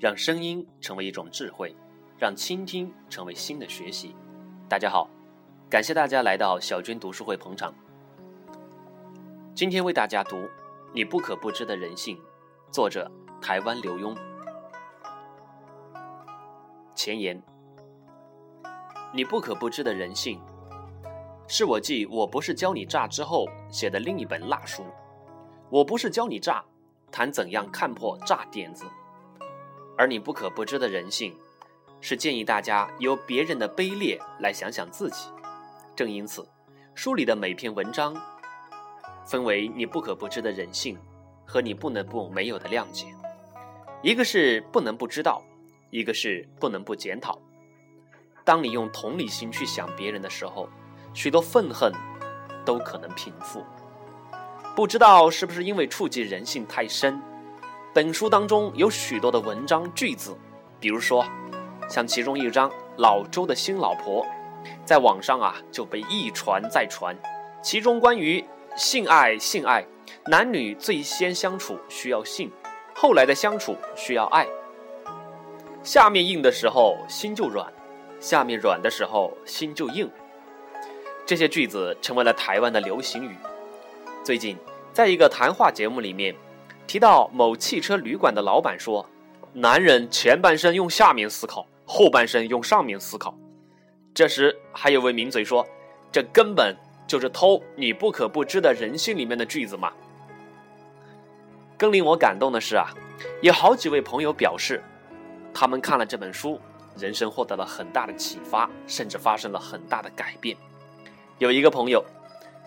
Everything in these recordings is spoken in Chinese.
让声音成为一种智慧，让倾听成为新的学习。大家好，感谢大家来到小军读书会捧场。今天为大家读《你不可不知的人性》，作者台湾刘墉。前言：你不可不知的人性，是我继《我不是教你诈》之后写的另一本辣书。我不是教你诈，谈怎样看破诈点子。而你不可不知的人性，是建议大家由别人的卑劣来想想自己。正因此，书里的每篇文章分为你不可不知的人性和你不能不没有的谅解。一个是不能不知道，一个是不能不检讨。当你用同理心去想别人的时候，许多愤恨都可能平复。不知道是不是因为触及人性太深？本书当中有许多的文章句子，比如说，像其中一章“老周的新老婆”，在网上啊就被一传再传。其中关于性爱，性爱，男女最先相处需要性，后来的相处需要爱。下面硬的时候心就软，下面软的时候心就硬。这些句子成为了台湾的流行语。最近，在一个谈话节目里面。提到某汽车旅馆的老板说：“男人前半生用下面思考，后半生用上面思考。”这时还有位名嘴说：“这根本就是偷你不可不知的人性里面的句子嘛。”更令我感动的是啊，有好几位朋友表示，他们看了这本书，人生获得了很大的启发，甚至发生了很大的改变。有一个朋友，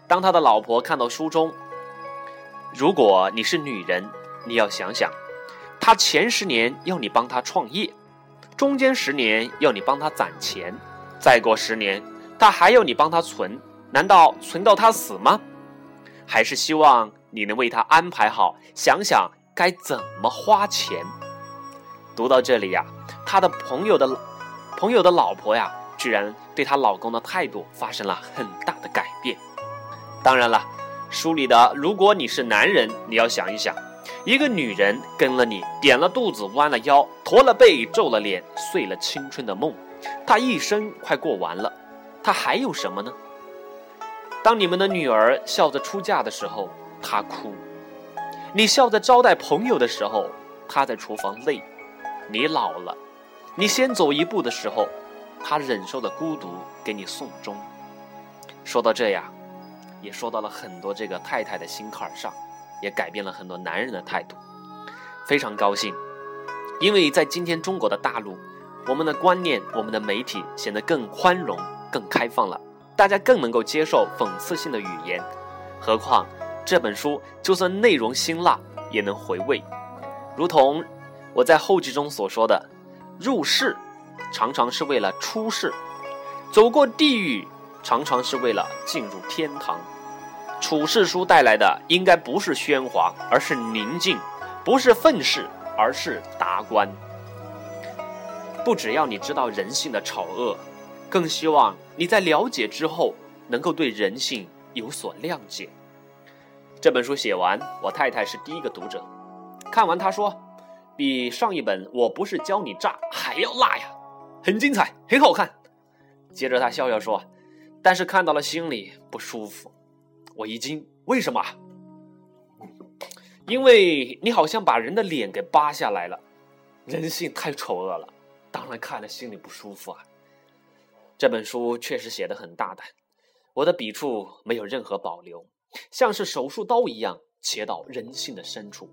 当他的老婆看到书中。如果你是女人，你要想想，他前十年要你帮他创业，中间十年要你帮他攒钱，再过十年他还要你帮他存，难道存到他死吗？还是希望你能为他安排好，想想该怎么花钱。读到这里呀，他的朋友的朋友的老婆呀，居然对她老公的态度发生了很大的改变。当然了。书里的，如果你是男人，你要想一想，一个女人跟了你，点了肚子，弯了腰，驼了背，皱了脸，碎了青春的梦，她一生快过完了，她还有什么呢？当你们的女儿笑着出嫁的时候，她哭；你笑着招待朋友的时候，她在厨房累；你老了，你先走一步的时候，她忍受着孤独给你送终。说到这样。也说到了很多这个太太的心坎上，也改变了很多男人的态度，非常高兴，因为在今天中国的大陆，我们的观念、我们的媒体显得更宽容、更开放了，大家更能够接受讽刺性的语言。何况这本书就算内容辛辣，也能回味。如同我在后记中所说的，入世常常是为了出世，走过地狱常常是为了进入天堂。处世书带来的应该不是喧哗，而是宁静；不是愤世，而是达观。不只要你知道人性的丑恶，更希望你在了解之后，能够对人性有所谅解。这本书写完，我太太是第一个读者，看完她说，比上一本《我不是教你诈》还要辣呀，很精彩，很好看。接着她笑笑说，但是看到了心里不舒服。我一惊，为什么？因为你好像把人的脸给扒下来了，人性太丑恶了，当然看了心里不舒服啊。这本书确实写的很大胆，我的笔触没有任何保留，像是手术刀一样切到人性的深处。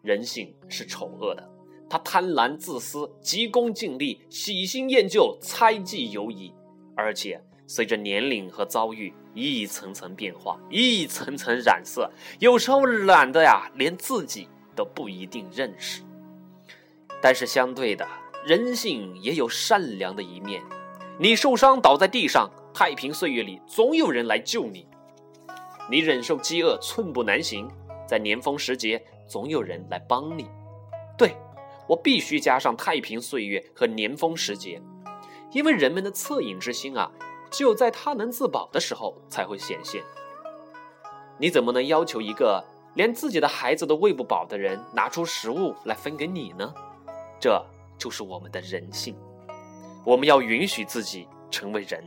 人性是丑恶的，他贪婪、自私、急功近利、喜新厌旧、猜忌犹疑，而且。随着年龄和遭遇一层层变化，一层层染色，有时候懒的呀，连自己都不一定认识。但是相对的，人性也有善良的一面。你受伤倒在地上，太平岁月里总有人来救你；你忍受饥饿，寸步难行，在年丰时节总有人来帮你。对我必须加上太平岁月和年丰时节，因为人们的恻隐之心啊。只有在他能自保的时候才会显现。你怎么能要求一个连自己的孩子都喂不饱的人拿出食物来分给你呢？这就是我们的人性。我们要允许自己成为人。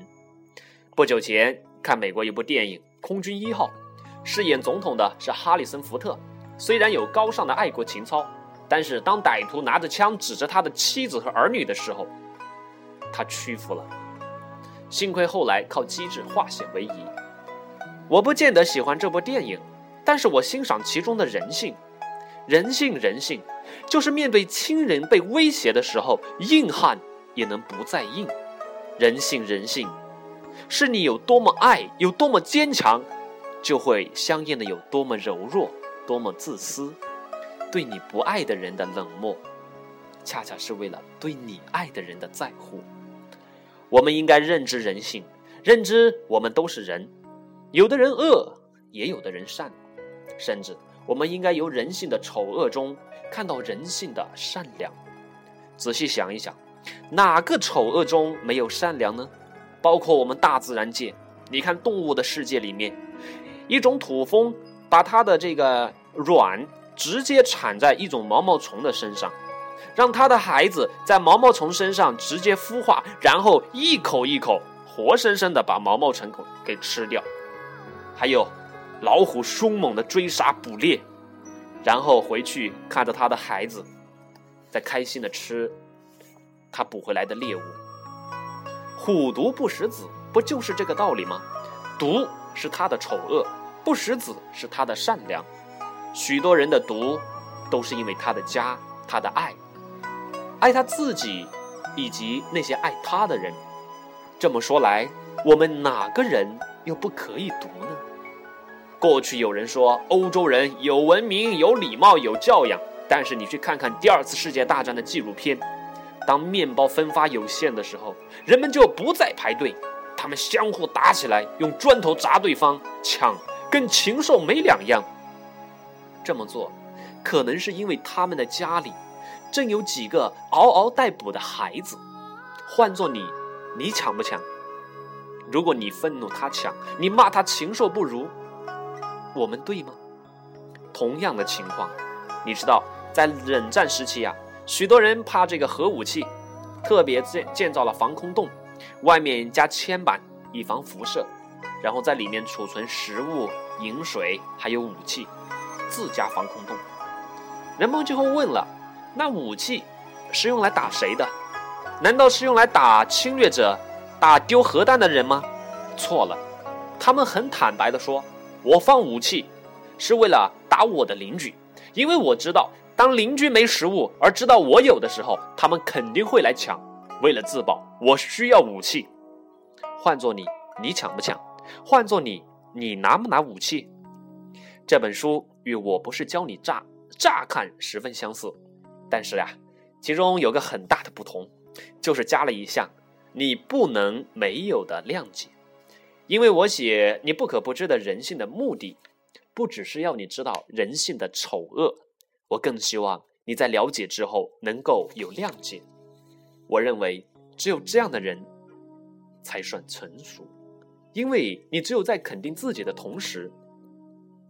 不久前看美国一部电影《空军一号》，饰演总统的是哈里森·福特。虽然有高尚的爱国情操，但是当歹徒拿着枪指着他的妻子和儿女的时候，他屈服了。幸亏后来靠机智化险为夷。我不见得喜欢这部电影，但是我欣赏其中的人性。人性，人性，就是面对亲人被威胁的时候，硬汉也能不再硬。人性，人性，是你有多么爱，有多么坚强，就会相应的有多么柔弱，多么自私。对你不爱的人的冷漠，恰恰是为了对你爱的人的在乎。我们应该认知人性，认知我们都是人。有的人恶，也有的人善，甚至我们应该由人性的丑恶中看到人性的善良。仔细想一想，哪个丑恶中没有善良呢？包括我们大自然界，你看动物的世界里面，一种土蜂把它的这个卵直接产在一种毛毛虫的身上，让他的孩子在毛毛虫身上直接孵化，然后一口一口活生生的把毛毛虫给吃掉。还有，老虎凶猛的追杀捕猎，然后回去看着他的孩子，在开心的吃他捕回来的猎物。虎毒不食子，不就是这个道理吗？毒是他的丑恶，不食子是他的善良。许多人的毒，都是因为他的家，他的爱，爱他自己，以及那些爱他的人。这么说来，我们哪个人？又不可以读呢？过去有人说欧洲人有文明、有礼貌、有教养，但是你去看看第二次世界大战的纪录片，当面包分发有限的时候，人们就不再排队，他们相互打起来，用砖头砸对方，抢，跟禽兽没两样。这么做，可能是因为他们的家里正有几个嗷嗷待哺的孩子。换做你，你抢不抢？如果你愤怒他抢，你骂他禽兽不如，我们对吗？同样的情况，你知道，在冷战时期啊，许多人怕这个核武器，特别建建造了防空洞，外面加铅板以防辐射，然后在里面储存食物、饮水还有武器，自家防空洞。人们就会问了：那武器是用来打谁的？难道是用来打侵略者？打丢核弹的人吗？错了，他们很坦白的说：“我放武器是为了打我的邻居，因为我知道，当邻居没食物而知道我有的时候，他们肯定会来抢。为了自保，我需要武器。换做你，你抢不抢？换做你，你拿不拿武器？这本书与我不是教你炸，乍看十分相似，但是呀，其中有个很大的不同，就是加了一项。”你不能没有的谅解，因为我写你不可不知的人性的目的，不只是要你知道人性的丑恶，我更希望你在了解之后能够有谅解。我认为只有这样的人，才算成熟，因为你只有在肯定自己的同时，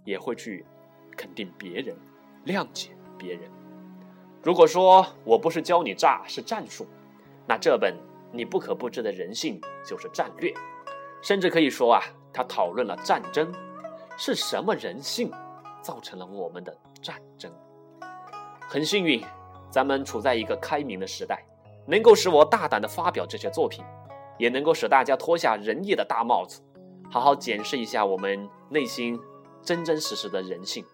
也会去肯定别人，谅解别人。如果说我不是教你诈，是战术，那这本。你不可不知的人性就是战略，甚至可以说啊，他讨论了战争是什么人性造成了我们的战争。很幸运，咱们处在一个开明的时代，能够使我大胆的发表这些作品，也能够使大家脱下仁义的大帽子，好好检视一下我们内心真真实实的人性。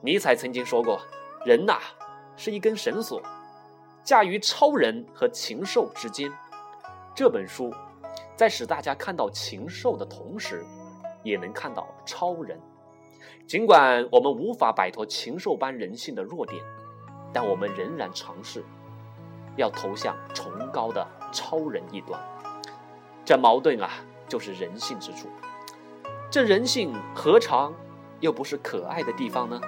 尼采曾经说过：“人呐，是一根绳索，架于超人和禽兽之间。”这本书在使大家看到禽兽的同时，也能看到超人。尽管我们无法摆脱禽兽般人性的弱点，但我们仍然尝试要投向崇高的超人一端。这矛盾啊，就是人性之处。这人性何尝又不是可爱的地方呢？